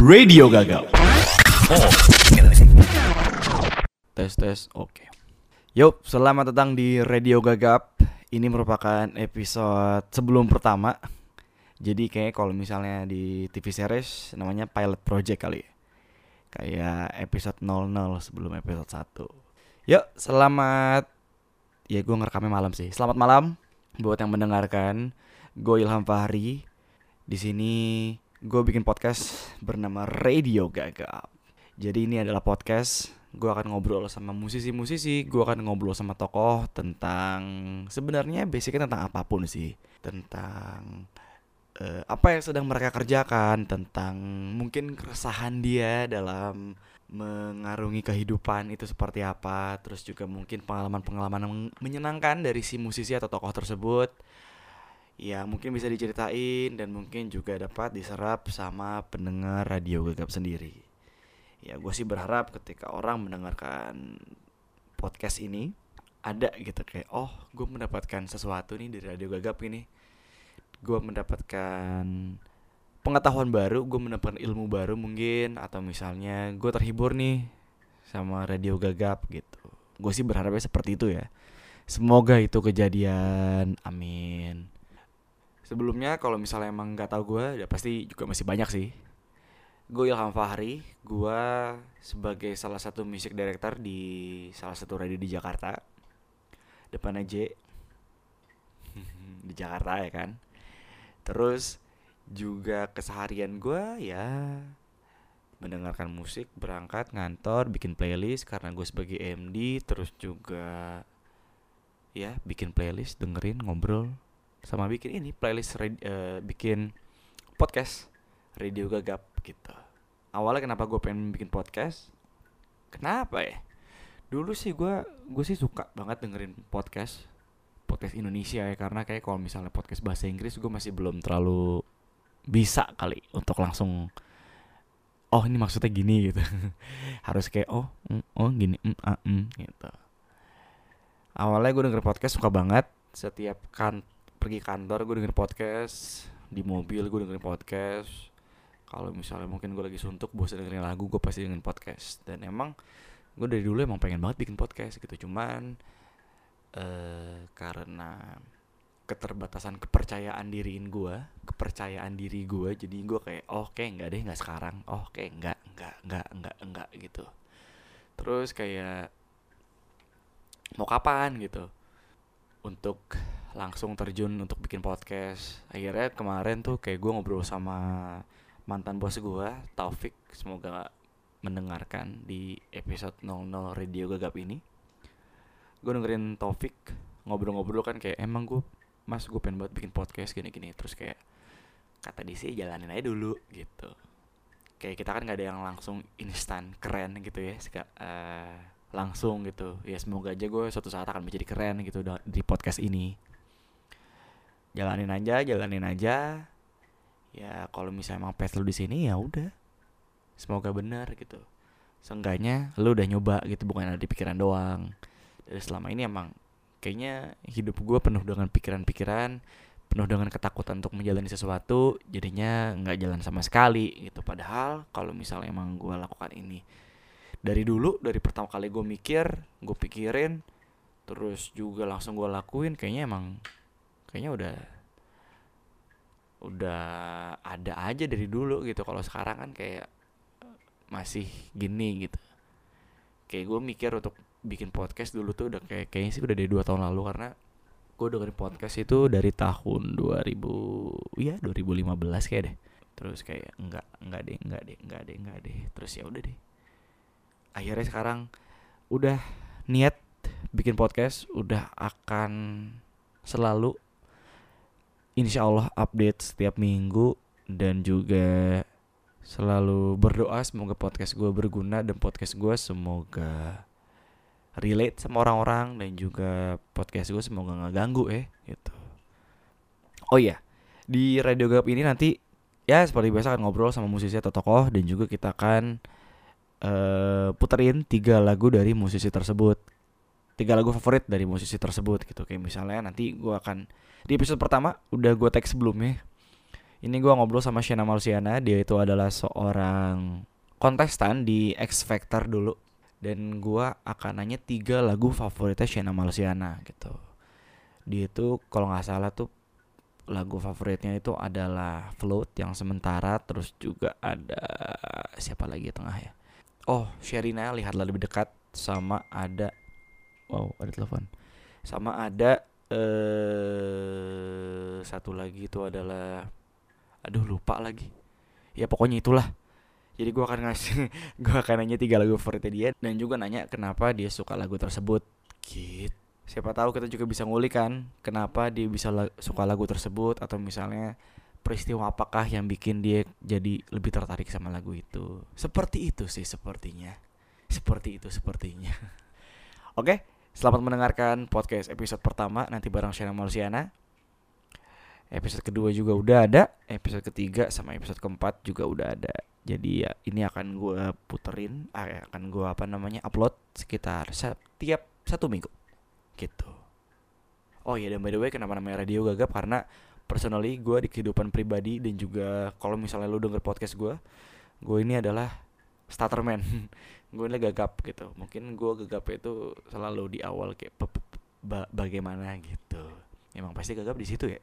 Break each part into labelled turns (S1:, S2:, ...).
S1: Radio Gagal. Tes tes, oke. Yuk, selamat datang di Radio Gagap. Ini merupakan episode sebelum pertama. Jadi kayak kalau misalnya di TV series namanya pilot project kali. ya. Kayak episode 00 sebelum episode 1. Yuk, selamat ya gue ngerekamnya malam sih. Selamat malam buat yang mendengarkan. Gue Ilham Fahri. Di sini gue bikin podcast bernama Radio Gagap. Jadi ini adalah podcast gue akan ngobrol sama musisi-musisi, gue akan ngobrol sama tokoh tentang sebenarnya basicnya tentang apa pun sih, tentang eh, apa yang sedang mereka kerjakan, tentang mungkin keresahan dia dalam mengarungi kehidupan itu seperti apa, terus juga mungkin pengalaman-pengalaman menyenangkan dari si musisi atau tokoh tersebut ya mungkin bisa diceritain dan mungkin juga dapat diserap sama pendengar radio gagap sendiri. Ya gue sih berharap ketika orang mendengarkan podcast ini ada gitu kayak oh gue mendapatkan sesuatu nih dari radio gagap ini. Gue mendapatkan pengetahuan baru gue mendapatkan ilmu baru mungkin atau misalnya gue terhibur nih sama radio gagap gitu. Gue sih berharapnya seperti itu ya. Semoga itu kejadian. Amin sebelumnya kalau misalnya emang nggak tahu gue ya pasti juga masih banyak sih. Gue Ilham Fahri gue sebagai salah satu music director di salah satu radio di Jakarta. Depan aja di Jakarta ya kan? Terus juga keseharian gue ya mendengarkan musik berangkat ngantor bikin playlist karena gue sebagai MD terus juga ya bikin playlist dengerin ngobrol sama bikin ini playlist eh, bikin podcast. Radio gagap gitu. Awalnya kenapa gue pengen bikin podcast? Kenapa ya? Dulu sih gue gue sih suka banget dengerin podcast podcast Indonesia ya. Karena kayak kalau misalnya podcast bahasa Inggris gue masih belum terlalu bisa kali untuk langsung oh ini maksudnya gini gitu. Harus kayak oh mm, oh gini mm, ah, mm, gitu. Awalnya gue denger podcast suka banget. Setiap kan pergi kantor gue dengerin podcast. Di mobil gue dengerin podcast. Kalau misalnya mungkin gue lagi suntuk bosan dengerin lagu gue pasti dengerin podcast. Dan emang gue dari dulu emang pengen banget bikin podcast gitu. Cuman eh karena keterbatasan kepercayaan diriin gue kepercayaan diri gue jadi gue kayak oh kayak enggak deh nggak sekarang. Oh kayak enggak enggak enggak enggak enggak gitu. Terus kayak mau kapan gitu? Untuk langsung terjun untuk bikin podcast. Akhirnya kemarin tuh kayak gue ngobrol sama mantan bos gue Taufik. Semoga mendengarkan di episode 00 radio gagap ini. Gue dengerin Taufik ngobrol-ngobrol kan kayak emang gue mas gue pengen banget bikin podcast gini-gini. Terus kayak kata dia sih jalanin aja dulu gitu. Kayak kita kan nggak ada yang langsung instan keren gitu ya Seka- eh, langsung gitu. Ya semoga aja gue suatu saat akan menjadi keren gitu di podcast ini jalanin aja jalanin aja. Ya kalau misalnya emang path lu di sini ya udah. Semoga benar gitu. Seenggaknya lu udah nyoba gitu. Bukan ada di pikiran doang. Dari selama ini emang kayaknya hidup gue penuh dengan pikiran-pikiran penuh dengan ketakutan untuk menjalani sesuatu jadinya nggak jalan sama sekali gitu. Padahal kalau misalnya emang gue lakukan ini dari dulu dari pertama kali gue mikir gue pikirin terus juga langsung gue lakuin kayaknya emang kayaknya udah udah ada aja dari dulu gitu. Kalau sekarang kan kayak masih gini gitu. Kayak gue mikir untuk bikin podcast dulu tuh udah kayak kayaknya sih udah dari dua tahun lalu. Karena gue dengerin podcast itu dari tahun 2000 ya 2015 kayak deh. Terus kayak enggak enggak deh enggak deh enggak deh enggak deh. Terus ya udah deh. Akhirnya sekarang udah niat bikin podcast udah akan selalu insya Allah update setiap minggu dan juga selalu berdoa semoga podcast gue berguna dan podcast gue semoga relate sama orang-orang dan juga podcast gue semoga nggak ganggu ya gitu. Oh iya di Radio Gap ini nanti ya seperti biasa akan ngobrol sama musisi atau tokoh dan juga kita akan eh puterin tiga lagu dari musisi tersebut tiga lagu favorit dari musisi tersebut gitu kayak misalnya nanti gue akan di episode pertama udah gue tag sebelumnya Ini gue ngobrol sama Shena Marciana, dia itu adalah seorang kontestan di X Factor dulu. Dan gue akan nanya tiga lagu favoritnya Shena Marciana gitu. Dia itu kalau nggak salah tuh lagu favoritnya itu adalah Float yang sementara, terus juga ada siapa lagi di tengah ya? Oh, Sherina lihatlah lebih dekat sama ada wow ada telepon. Sama ada eh satu lagi itu adalah aduh lupa lagi. Ya pokoknya itulah. Jadi gue akan ngasih gue akan nanya tiga lagu favoritnya dia dan juga nanya kenapa dia suka lagu tersebut. Gitu. Siapa tahu kita juga bisa ngulik kan kenapa dia bisa la suka lagu tersebut atau misalnya peristiwa apakah yang bikin dia jadi lebih tertarik sama lagu itu. Seperti itu sih sepertinya. Seperti itu sepertinya. Oke selamat mendengarkan podcast episode pertama nanti bareng Shana Marciana episode kedua juga udah ada episode ketiga sama episode keempat juga udah ada. Jadi ya ini akan gue puterin ah, akan gue apa namanya upload sekitar setiap satu minggu. Gitu. Oh ya dan by the way kenapa namanya radio gagap? Karena personally gue di kehidupan pribadi dan juga kalau misalnya lu denger podcast gue gue ini adalah starterman gue ini gagap gitu. Mungkin gue gagap itu selalu di awal kayak bagaimana? gitu. Emang pasti gagap di situ ya.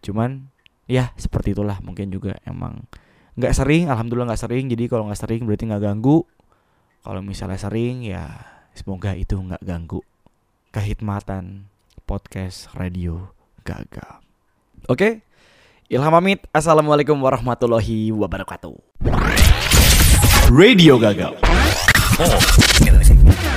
S1: Cuman ya seperti itulah. Mungkin juga emang nggak sering alhamdulillah nggak sering. Jadi kalau nggak sering berarti nggak ganggu. Kalau misalnya sering ya semoga itu nggak ganggu kehidmatan podcast radio gagap. Oke? Ilham Amit Assalamualaikum warahmatullahi wabarakatuh Radio Gaga. Oh,